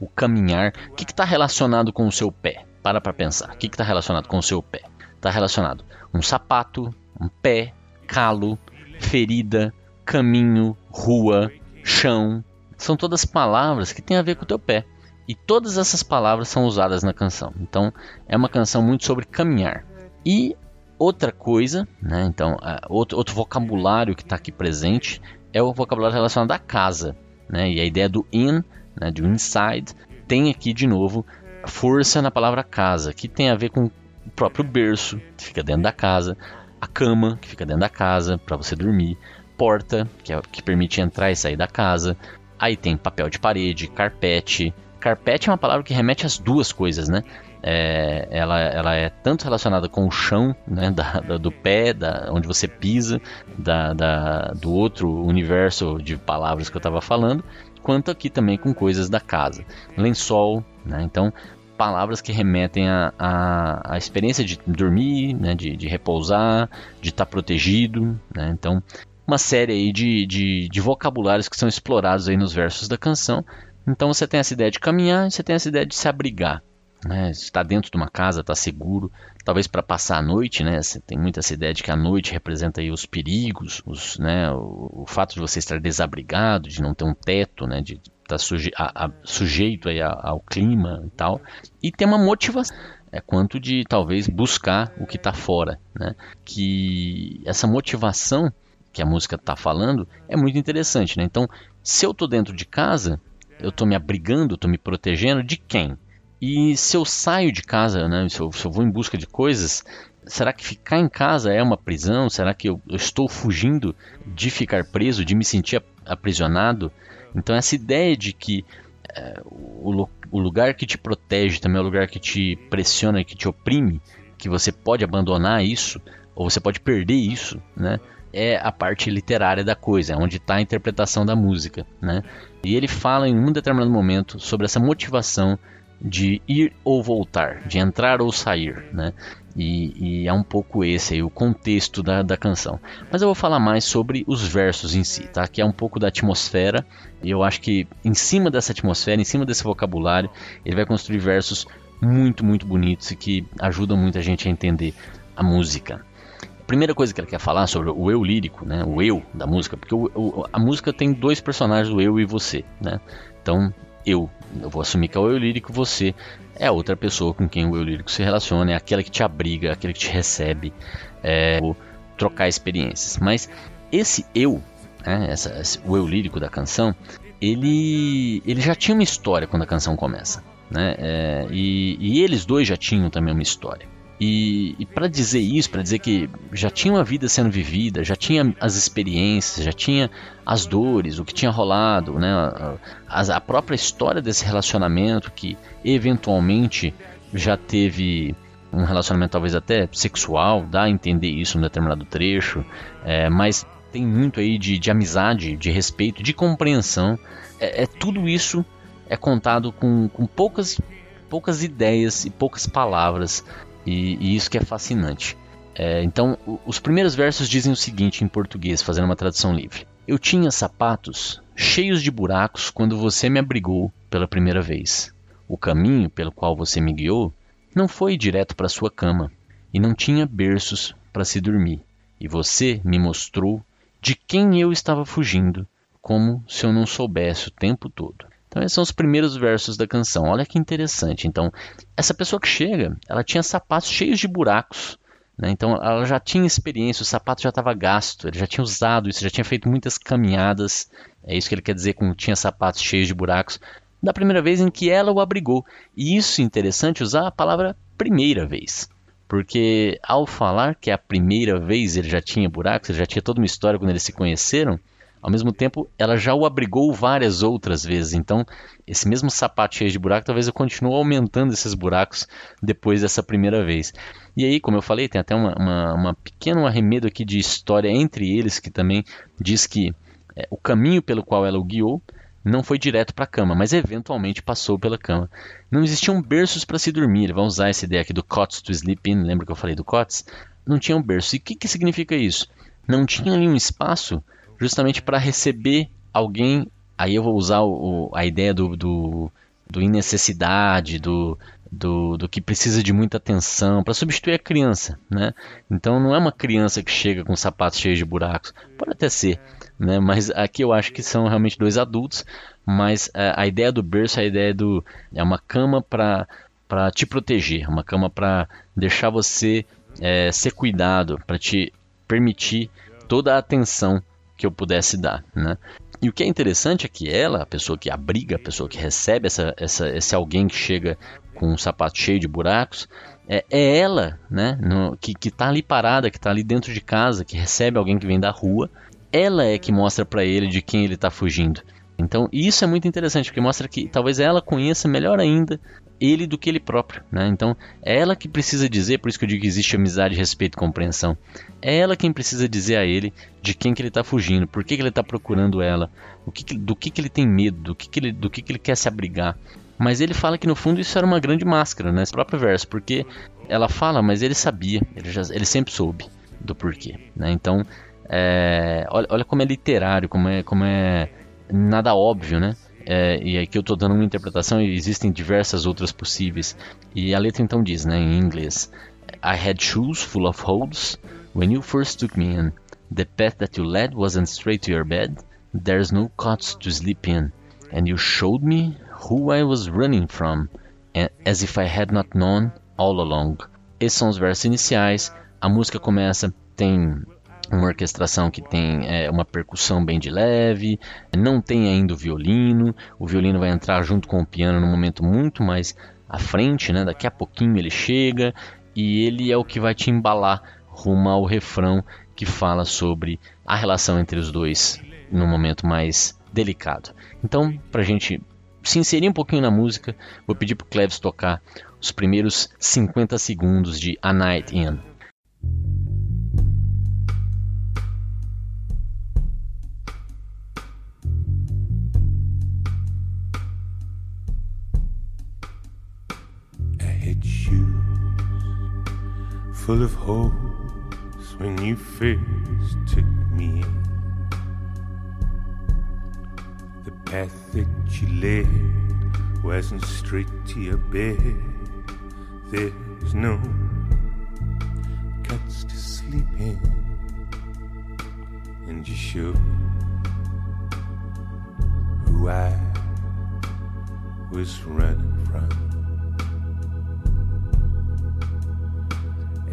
o caminhar. O que está relacionado com o seu pé? Para para pensar. O que está relacionado com o seu pé? Está relacionado um sapato, um pé, calo, ferida, caminho, rua, chão. São todas palavras que têm a ver com o teu pé. E todas essas palavras são usadas na canção. Então é uma canção muito sobre caminhar. E outra coisa, né, então, outro, outro vocabulário que está aqui presente é o vocabulário relacionado à casa. Né? E a ideia do in, né, de inside, tem aqui de novo força na palavra casa, que tem a ver com o próprio berço, que fica dentro da casa, a cama, que fica dentro da casa para você dormir, porta, que, é, que permite entrar e sair da casa. Aí tem papel de parede, carpete. Carpete é uma palavra que remete às duas coisas, né? É, ela, ela é tanto relacionada com o chão, né, da, da, do pé, da, onde você pisa, da, da, do outro universo de palavras que eu estava falando, quanto aqui também com coisas da casa. Lençol, né, então palavras que remetem à a, a, a, experiência de dormir, né, de, de repousar, de estar tá protegido. Né, então, uma série aí de, de, de vocabulários que são explorados aí nos versos da canção. Então você tem essa ideia de caminhar, você tem essa ideia de se abrigar né? Está dentro de uma casa, está seguro. Talvez para passar a noite, né? Tem muita essa ideia de que a noite representa aí os perigos, os, né? O, o fato de você estar desabrigado, de não ter um teto, né? De estar tá suje a, a, sujeito aí ao clima e tal. E tem uma motivação é quanto de talvez buscar o que está fora, né? Que essa motivação que a música está falando é muito interessante, né? Então, se eu estou dentro de casa, eu estou me abrigando, estou me protegendo de quem? E se eu saio de casa, né, se, eu, se eu vou em busca de coisas, será que ficar em casa é uma prisão? Será que eu, eu estou fugindo de ficar preso, de me sentir aprisionado? Então essa ideia de que é, o, o, lugar que te protege também é o lugar que te pressiona, que te oprime, que você pode abandonar isso ou você pode perder isso, né? É a parte literária da coisa, é onde está a interpretação da música, né? E ele fala em um determinado momento sobre essa motivação de ir ou voltar, de entrar ou sair, né? E, e, é um pouco esse aí o contexto da, da canção. Mas eu vou falar mais sobre os versos em si, tá? Que é um pouco da atmosfera. E eu acho que em cima dessa atmosfera, em cima desse vocabulário, ele vai construir versos muito, muito bonitos e que ajudam muito a gente a entender a música. A primeira coisa que ele quer falar sobre o eu lírico, né? O eu da música, porque o, o, a música tem dois personagens, o eu e você, né? Então eu. Eu vou assumir que é o eu lírico, você é outra pessoa com quem o eu lírico se relaciona, é aquela que te abriga, aquele que te recebe, é, trocar experiências. Mas esse eu, né, essa, esse, o eu lírico da canção, ele, ele já tinha uma história quando a canção começa. Né? É, e, e eles dois já tinham também uma história. E, e para dizer isso, para dizer que já tinha uma vida sendo vivida, já tinha as experiências, já tinha as dores, o que tinha rolado, né? a, a própria história desse relacionamento que eventualmente já teve um relacionamento talvez até sexual, dá a entender isso num determinado trecho, é, mas tem muito aí de, de, amizade, de respeito, de compreensão. É, é tudo isso é contado com, com poucas poucas ideias e poucas palavras e, e isso que é fascinante. É, então, os primeiros versos dizem o seguinte em português, fazendo uma tradução livre: Eu tinha sapatos cheios de buracos quando você me abrigou pela primeira vez. O caminho pelo qual você me guiou não foi direto para sua cama e não tinha berços para se dormir. E você me mostrou de quem eu estava fugindo, como se eu não soubesse o tempo todo. Então esses são os primeiros versos da canção. Olha que interessante. Então, essa pessoa que chega, ela tinha sapatos cheios de buracos. Né? Então ela já tinha experiência, o sapato já estava gasto, ele já tinha usado isso, já tinha feito muitas caminhadas. É isso que ele quer dizer com tinha sapatos cheios de buracos. Da primeira vez em que ela o abrigou. E isso é interessante usar a palavra primeira vez. Porque ao falar que é a primeira vez ele já tinha buracos, ele já tinha toda uma história quando eles se conheceram, ao mesmo tempo, ela já o abrigou várias outras vezes. Então, esse mesmo sapato cheio de buraco, talvez eu continue aumentando esses buracos depois dessa primeira vez. E aí, como eu falei, tem até uma, uma, uma pequeno arremedo aqui de história entre eles, que também diz que é, o caminho pelo qual ela o guiou não foi direto para a cama, mas eventualmente passou pela cama. Não existiam berços para se dormir. Vamos usar essa ideia aqui do cots to sleep in. Lembra que eu falei do cots? Não tinha um berço. E o que, que significa isso? Não tinha ali um espaço justamente para receber alguém. Aí eu vou usar o, a ideia do, do, do innecessidade, do, do, do, que precisa de muita atenção, para substituir a criança, né? Então não é uma criança que chega com sapatos cheios de buracos, pode até ser, né? Mas aqui eu acho que são realmente dois adultos, mas a, é, a ideia do berço, a ideia do é uma cama para para te proteger, uma cama para deixar você é, ser cuidado, para te permitir toda a atenção que eu pudesse dar, né? E o que é interessante é que ela, a pessoa que abriga, a pessoa que recebe essa, essa, esse alguém que chega com um sapato cheio de buracos, é, é ela, né, no, que, que tá ali parada, que está ali dentro de casa, que recebe alguém que vem da rua, ela é que mostra para ele de quem ele está fugindo. Então, isso é muito interessante, porque mostra que talvez ela conheça melhor ainda ele do que ele próprio, né? Então, é ela que precisa dizer, por isso que eu digo que existe amizade, respeito e compreensão. É ela quem precisa dizer a ele de quem que ele está fugindo, por que, que ele está procurando ela, que, do que, que ele tem medo, do que, que ele, do que, que ele quer se abrigar. Mas ele fala que no fundo isso era uma grande máscara, né? Esse próprio verso, porque ela fala, mas ele sabia, ele, já, ele sempre soube do porquê, né? Então, é, olha, olha como é literário, como é, como é nada óbvio, né? É, e aqui eu estou dando uma interpretação e existem diversas outras possíveis. E a letra então diz, né, em inglês: I had shoes full of holes when you first took me in. The path that you led wasn't straight to your bed. There's no cots to sleep in. And you showed me who I was running from, as if I had not known all along. Esses são os versos iniciais. A música começa, tem uma orquestração que tem é, uma percussão bem de leve, não tem ainda o violino, o violino vai entrar junto com o piano num momento muito mais à frente, né? daqui a pouquinho ele chega, e ele é o que vai te embalar rumo ao refrão que fala sobre a relação entre os dois no momento mais delicado. Então, para a gente se inserir um pouquinho na música, vou pedir para o Cleves tocar os primeiros 50 segundos de A Night In. Full of holes when you first took me in. The path that you led wasn't straight to your bed. There was no cuts to sleep in, and you showed who I was running from.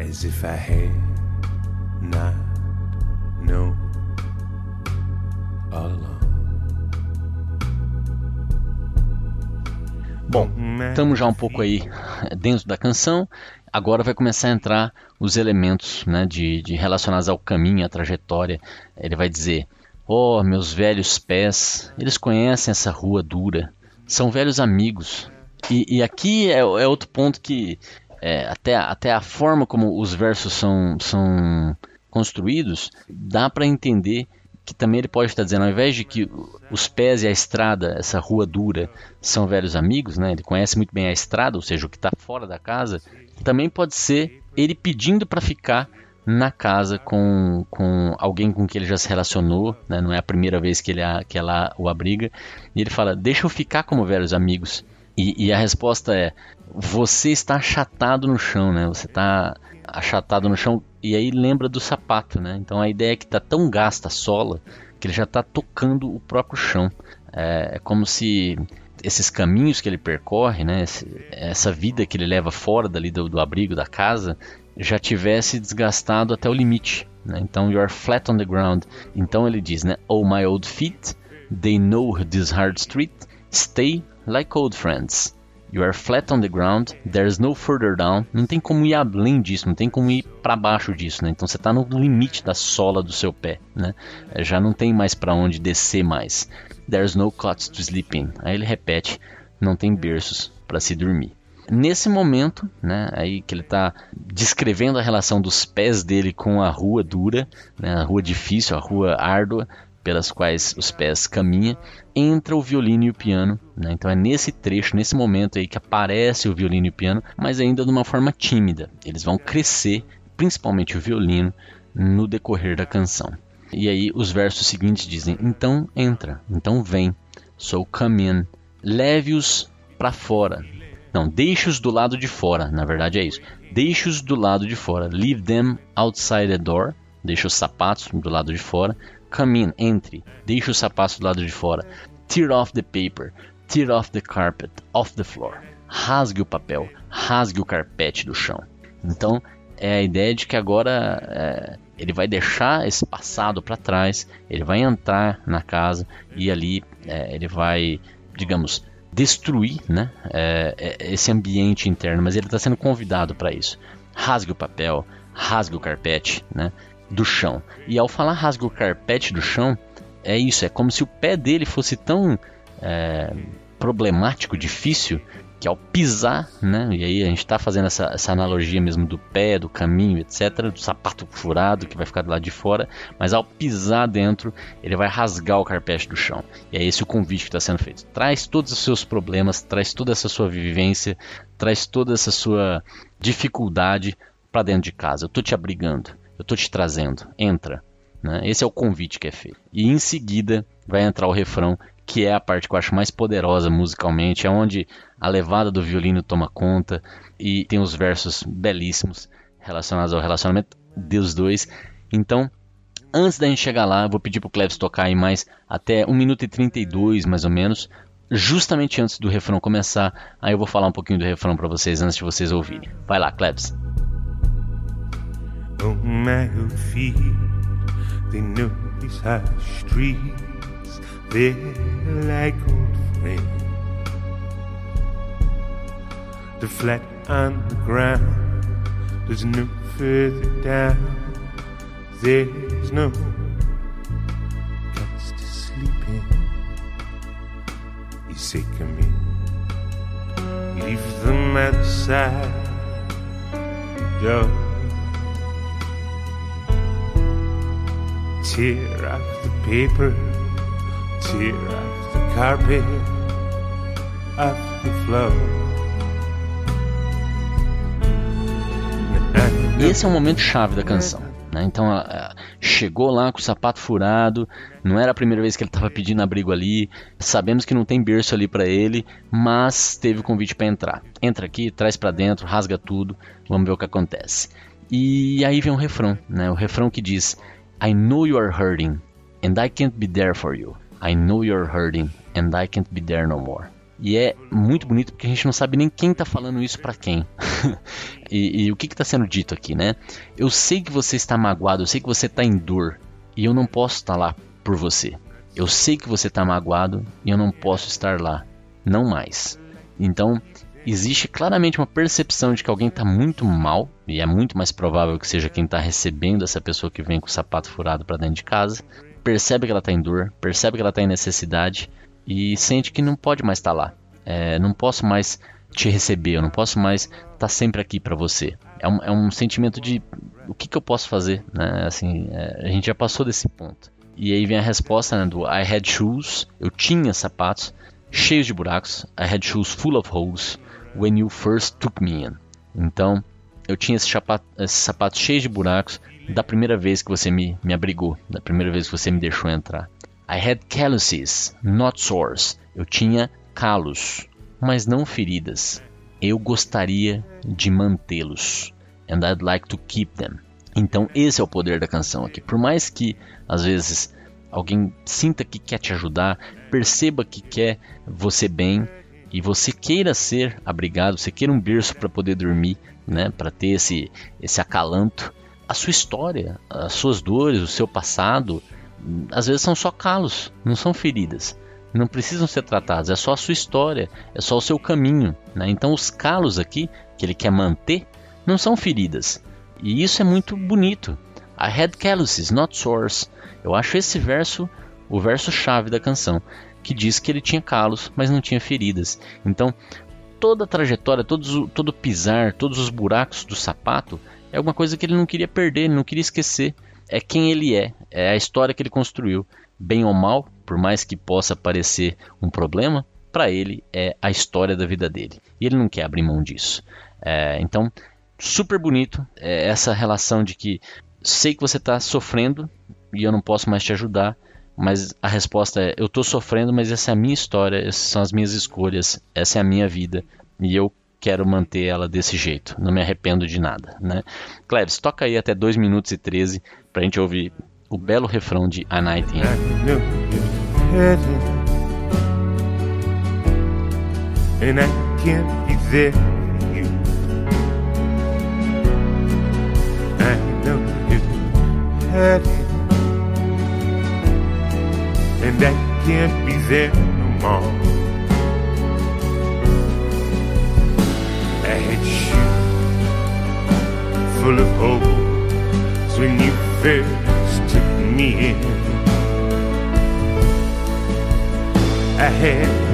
As if I had not known all along. Bom, estamos já um pouco aí dentro da canção. Agora vai começar a entrar os elementos né, de, de relacionados ao caminho, à trajetória. Ele vai dizer: Oh, meus velhos pés, eles conhecem essa rua dura, são velhos amigos. E, e aqui é, é outro ponto que é, até, até a forma como os versos são, são construídos, dá para entender que também ele pode estar dizendo, ao invés de que os pés e a estrada, essa rua dura, são velhos amigos, né? ele conhece muito bem a estrada, ou seja, o que está fora da casa, também pode ser ele pedindo para ficar na casa com, com alguém com quem ele já se relacionou, né? não é a primeira vez que, ele, que ela o abriga, e ele fala: Deixa eu ficar como velhos amigos. E, e a resposta é: você está achatado no chão, né? Você está achatado no chão e aí lembra do sapato, né? Então a ideia é que está tão gasta a sola que ele já está tocando o próprio chão. É, é, como se esses caminhos que ele percorre, né? essa vida que ele leva fora dali do, do abrigo da casa, já tivesse desgastado até o limite. Né? Então, you are flat on the ground. Então ele diz, né? Oh my old feet, they know this hard street. Stay like old friends. You are flat on the ground, there's no further down. Não tem como ir além disso, não tem como ir para baixo disso, né? Então você está no limite da sola do seu pé, né? Já não tem mais para onde descer mais. There's no cots to sleep in. Aí ele repete, não tem berços para se dormir. Nesse momento, né, aí que ele está descrevendo a relação dos pés dele com a rua dura, né, a rua difícil, a rua árdua, pelas quais os pés caminham, entra o violino e o piano. Né? Então é nesse trecho, nesse momento aí que aparece o violino e o piano, mas ainda de uma forma tímida. Eles vão crescer, principalmente o violino, no decorrer da canção. E aí os versos seguintes dizem: Então entra, então vem, so come in, leve-os para fora. Não, deixe-os do lado de fora, na verdade é isso. Deixe-os do lado de fora. Leave them outside the door. Deixa os sapatos do lado de fora. Come in, entre. Deixe o sapato do lado de fora. Tear off the paper. Tear off the carpet. Off the floor. Rasgue o papel. Rasgue o carpete do chão. Então, é a ideia de que agora é, ele vai deixar esse passado para trás, ele vai entrar na casa e ali é, ele vai, digamos, destruir né, é, é esse ambiente interno, mas ele está sendo convidado para isso. Rasgue o papel, rasgue o carpete, né, do chão. E ao falar rasga o carpete do chão, é isso, é como se o pé dele fosse tão é, problemático, difícil, que ao pisar, né, e aí a gente está fazendo essa, essa analogia mesmo do pé, do caminho, etc., do sapato furado que vai ficar do lado de fora, mas ao pisar dentro, ele vai rasgar o carpete do chão. E é esse o convite que está sendo feito. Traz todos os seus problemas, traz toda essa sua vivência, traz toda essa sua dificuldade para dentro de casa. Eu estou te abrigando eu estou te trazendo, entra. Né? Esse é o convite que é feito. E em seguida vai entrar o refrão, que é a parte que eu acho mais poderosa musicalmente, é onde a levada do violino toma conta e tem os versos belíssimos relacionados ao relacionamento dos dois. Então, antes da gente chegar lá, eu vou pedir pro Cleves tocar aí mais até 1 minuto e 32 mais ou menos, justamente antes do refrão começar. Aí eu vou falar um pouquinho do refrão para vocês antes de vocês ouvirem. Vai lá, Cleves. On my feet. They know these high streets, they're like old friends. The flat on the ground, There's no further down. There's no guts to sleep in. You say, come in. Leave them outside the Tear off the paper, tear off the carpet, off the floor. Esse é um momento chave da canção. Né? Então chegou lá com o sapato furado, não era a primeira vez que ele estava pedindo abrigo ali, sabemos que não tem berço ali para ele, mas teve o convite para entrar. Entra aqui, traz para dentro, rasga tudo, vamos ver o que acontece. E aí vem um refrão, né? o refrão que diz: I know you are hurting and I can't be there for you. I know you're hurting and I can't be there no more. E é muito bonito porque a gente não sabe nem quem está falando isso para quem. e, e, o que está sendo dito aqui, né? Eu sei que você está magoado, eu sei que você está em dor e eu não posso estar lá por você. Eu sei que você está magoado e eu não posso estar lá, não mais. Então existe claramente uma percepção de que alguém está muito mal e é muito mais provável que seja quem está recebendo essa pessoa que vem com o sapato furado para dentro de casa. Percebe que ela está em dor, percebe que ela está em necessidade e sente que não pode mais estar tá lá. É, não posso mais te receber, eu não posso mais estar tá sempre aqui para você. É um, é um, sentimento de o que, que eu posso fazer, né? Assim, é, a gente já passou desse ponto. E aí vem a resposta né, do I had shoes, eu tinha sapatos cheios de buracos. I had shoes full of holes when you first took me in. Então, eu tinha esse sapato, esse sapato cheio de buracos da primeira vez que você me, me abrigou, da primeira vez que você me deixou entrar. I had calluses, not sores. Eu tinha calos, mas não feridas. Eu gostaria de mantê-los. And I'd like to keep them. Então esse é o poder da canção aqui. Por mais que às vezes alguém sinta que quer te ajudar, perceba que quer você bem e você queira ser abrigado, você queira um berço para poder dormir, né, para ter esse esse acalanto, a sua história, as suas dores, o seu passado, às vezes são só calos, não são feridas. Não precisam ser tratados, é só a sua história, é só o seu caminho. Né? Então, os calos aqui, que ele quer manter, não são feridas. E isso é muito bonito. I had calluses, not sores. Eu acho esse verso o verso chave da canção, que diz que ele tinha calos, mas não tinha feridas. Então, toda a trajetória, todos, todo pisar, todos os buracos do sapato é alguma coisa que ele não queria perder, ele não queria esquecer é quem ele é, é a história que ele construiu. Bem ou mal, por mais que possa parecer um problema, para ele é a história da vida dele. E ele não quer abrir mão disso. É, então, super bonito é essa relação de que sei que você está sofrendo e eu não posso mais te ajudar, mas a resposta é: eu estou sofrendo, mas essa é a minha história, essas são as minhas escolhas, essa é a minha vida e eu quero manter ela desse jeito, não me arrependo de nada, né? Cleves, toca aí até 2 minutos e 13 pra gente ouvir o belo refrão de A Night In. And I can't be there for you. I know you're hurting, and I can't be there no more. I had you full of hope when you first took me in. I had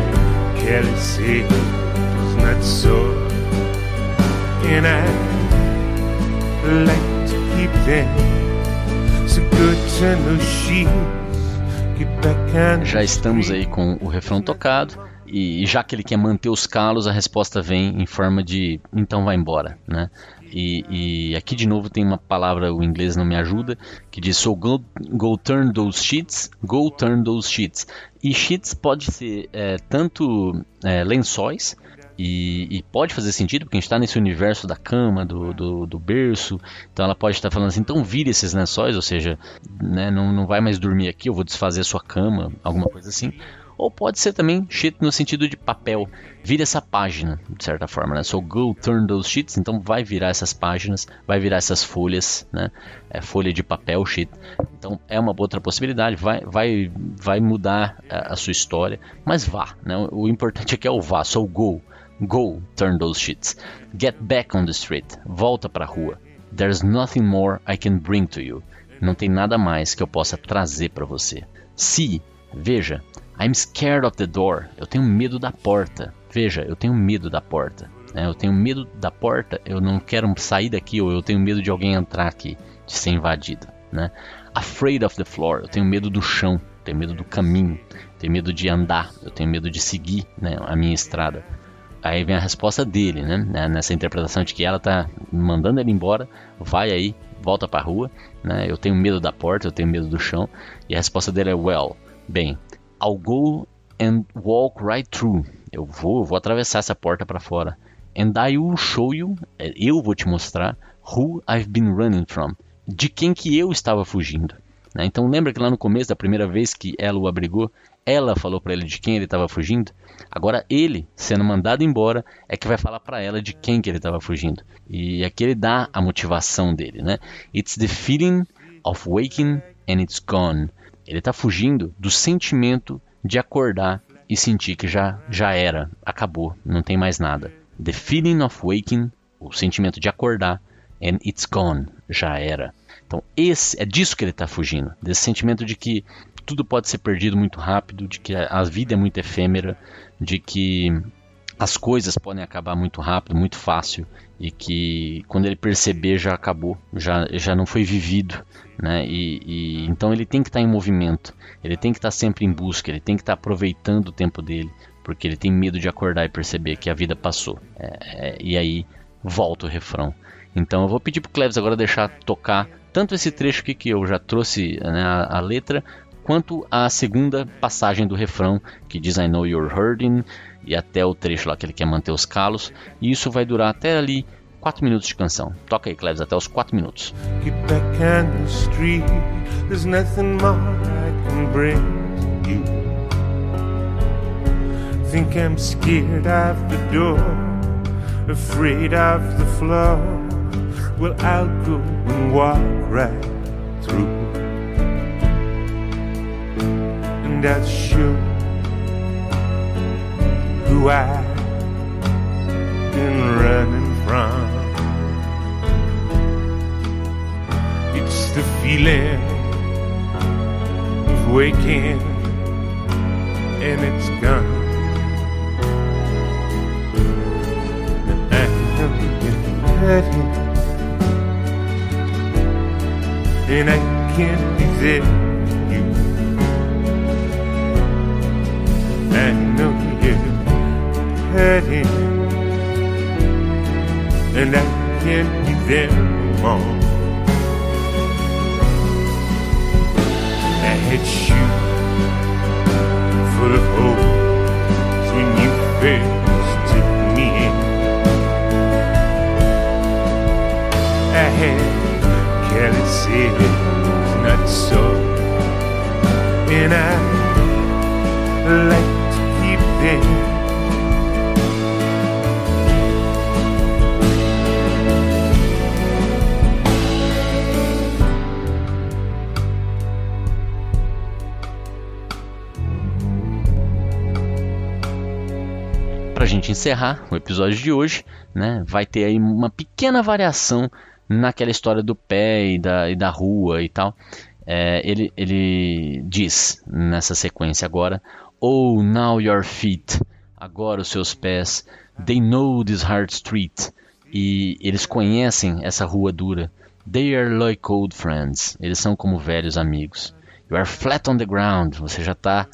was not sore, and I like to keep them so good to know sheets. Já estamos aí com o refrão tocado e já que ele quer manter os calos, a resposta vem em forma de então vai embora, né? E, e, aqui de novo tem uma palavra, o inglês não me ajuda, que diz so go, go turn those sheets, go turn those sheets. E sheets pode ser é, tanto é, lençóis, e, e, pode fazer sentido, porque a gente está nesse universo da cama, do, do, do, berço, então ela pode estar falando assim, então vire esses lençóis, ou seja, né, não, não vai mais dormir aqui, eu vou desfazer a sua cama, alguma coisa assim ou pode ser também sheet no sentido de papel. Vira essa página, de certa forma, né? So go turn those sheets, então vai virar essas páginas, vai virar essas folhas, né? É folha de papel, sheet. Então é uma outra possibilidade, vai, vai, vai mudar a, a sua história, mas vá, né? O importante aqui é o vá, so go. Go, turn those shits. Get back on the street. Volta pra rua. There's nothing more I can bring to you. Não tem nada mais que eu possa trazer para você. See, veja. I'm scared of the door. Eu tenho medo da porta. Veja, eu tenho medo da porta. É, eu tenho medo da porta. Eu não quero sair daqui ou eu tenho medo de alguém entrar aqui, de ser invadido. Né? Afraid of the floor. Eu tenho medo do chão. Tenho medo do caminho. Tenho medo de andar. Eu tenho medo de seguir né, a minha estrada. Aí vem a resposta dele, né? Nessa interpretação de que ela tá mandando ele embora, vai aí, volta pra rua, né? Eu tenho medo da porta, eu tenho medo do chão. E a resposta dele é, well, bem, I'll go and walk right through. Eu vou, vou atravessar essa porta para fora. And I will show you, é, eu vou te mostrar, who I've been running from. De quem que eu estava fugindo. Né? Então lembra que lá no começo, da primeira vez que ela o abrigou, ela falou para ele de quem ele estava fugindo? Agora ele, sendo mandado embora, é que vai falar para ela de quem que ele estava fugindo. E aqui ele dá a motivação dele, né? It's the feeling of waking and it's gone. Ele está fugindo do sentimento de acordar e sentir que já já era, acabou, não tem mais nada. The feeling of waking, o sentimento de acordar, and it's gone, já era. Então esse é disso que ele está fugindo, desse sentimento de que tudo pode ser perdido muito rápido, de que a vida é muito efêmera, de que as coisas podem acabar muito rápido, muito fácil e que quando ele perceber já acabou, já, já não foi vivido, né? E, e então ele tem que estar em movimento, ele tem que estar sempre em busca, ele tem que estar aproveitando o tempo dele, porque ele tem medo de acordar e perceber que a vida passou. É, é, e aí volta o refrão. Então eu vou pedir para o Cleves agora deixar tocar tanto esse trecho aqui que eu já trouxe né, a, a letra, quanto à segunda passagem do refrão, que diz I know you're hurting, e até o trecho lá que ele quer manter os calos, e isso vai durar até ali 4 minutos de canção. Toca aí, Cleves, até os 4 minutos. Back the street, there's nothing more I can bring you. Think I'm scared of the door, afraid of the floor. Well, I'll go and walk right through. And I'll show who I've been running from. It's the feeling of waking and it's gone. I hurting, and I can't be and I can't be there more. I had you full of hope when you first took me in. I had careless not so, and I like Para a gente encerrar o episódio de hoje, né, vai ter aí uma pequena variação naquela história do pé e da, e da rua e tal. É, ele, ele diz nessa sequência agora: Oh, now your feet, agora os seus pés, they know this hard street, e eles conhecem essa rua dura. They are like old friends, eles são como velhos amigos. You are flat on the ground, você já está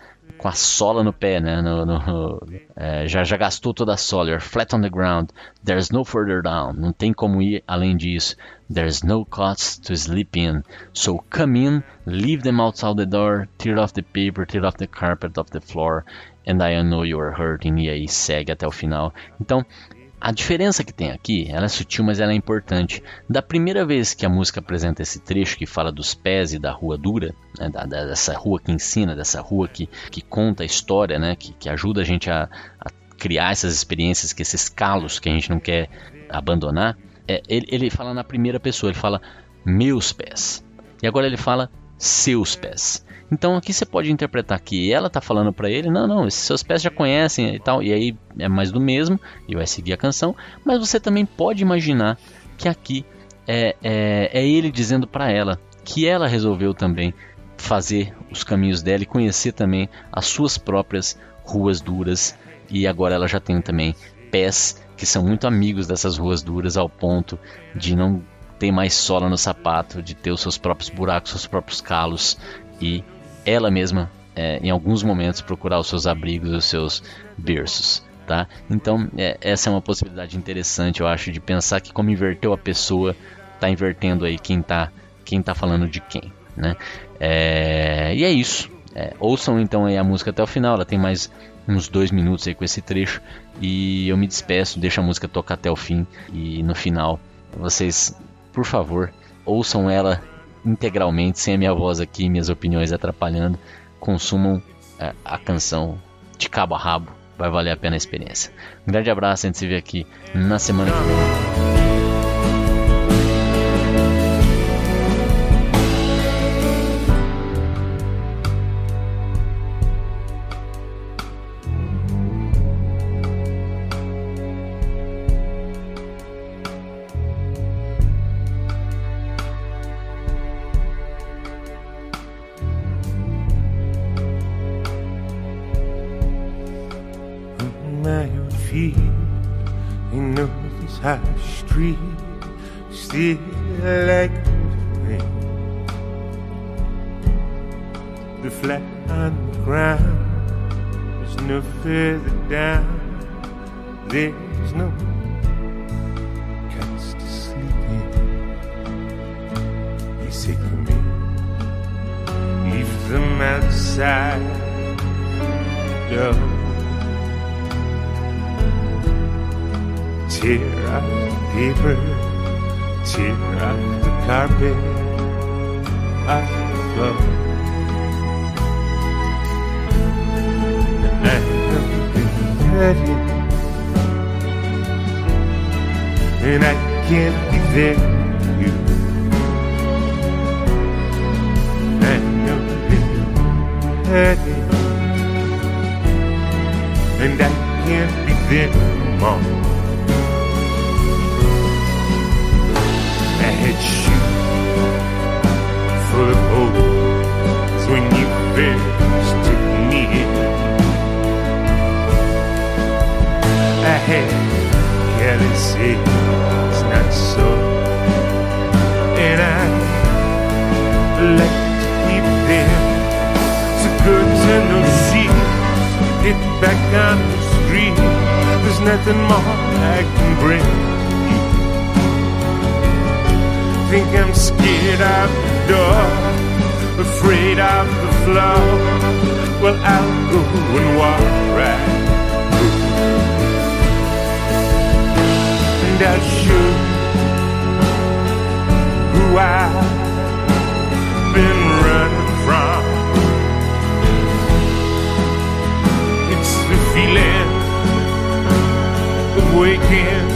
com a sola no pé, né? No, no, é, já, já gastou toda a sola. You're flat on the ground. There's no further down. Não tem como ir além disso. There's no cots to sleep in. So come in, leave them outside the door, tear off the paper, tear off the carpet off the floor, and I know you are hurting. E aí segue até o final. Então, a diferença que tem aqui, ela é sutil, mas ela é importante. Da primeira vez que a música apresenta esse trecho que fala dos pés e da rua dura, né, da, dessa rua que ensina, dessa rua que, que conta a história, né, que, que ajuda a gente a, a criar essas experiências, que esses calos que a gente não quer abandonar, é, ele, ele fala na primeira pessoa, ele fala meus pés. E agora ele fala seus pés. Então aqui você pode interpretar que ela tá falando para ele, não, não, esses seus pés já conhecem e tal, e aí é mais do mesmo e vai seguir a canção. Mas você também pode imaginar que aqui é, é, é ele dizendo para ela que ela resolveu também fazer os caminhos dela e conhecer também as suas próprias ruas duras e agora ela já tem também pés que são muito amigos dessas ruas duras ao ponto de não ter mais sola no sapato, de ter os seus próprios buracos, seus próprios calos e ela mesma, é, em alguns momentos, procurar os seus abrigos, os seus berços. Tá? Então, é, essa é uma possibilidade interessante, eu acho, de pensar que como inverteu a pessoa, está invertendo aí quem está quem tá falando de quem. Né? É, e é isso. É, ouçam então aí a música até o final, ela tem mais uns dois minutos aí com esse trecho e eu me despeço, deixo a música tocar até o fim e no final vocês, por favor, ouçam ela integralmente, sem a minha voz aqui, minhas opiniões atrapalhando, consumam é, a canção de cabo a rabo, vai valer a pena a experiência. Um grande abraço, a gente se vê aqui na semana que vem. Further down. There's no back on the street. There's nothing more I can bring think I'm scared of the door, afraid of the floor. Well, I'll go and walk right through. And I'll show who I've been of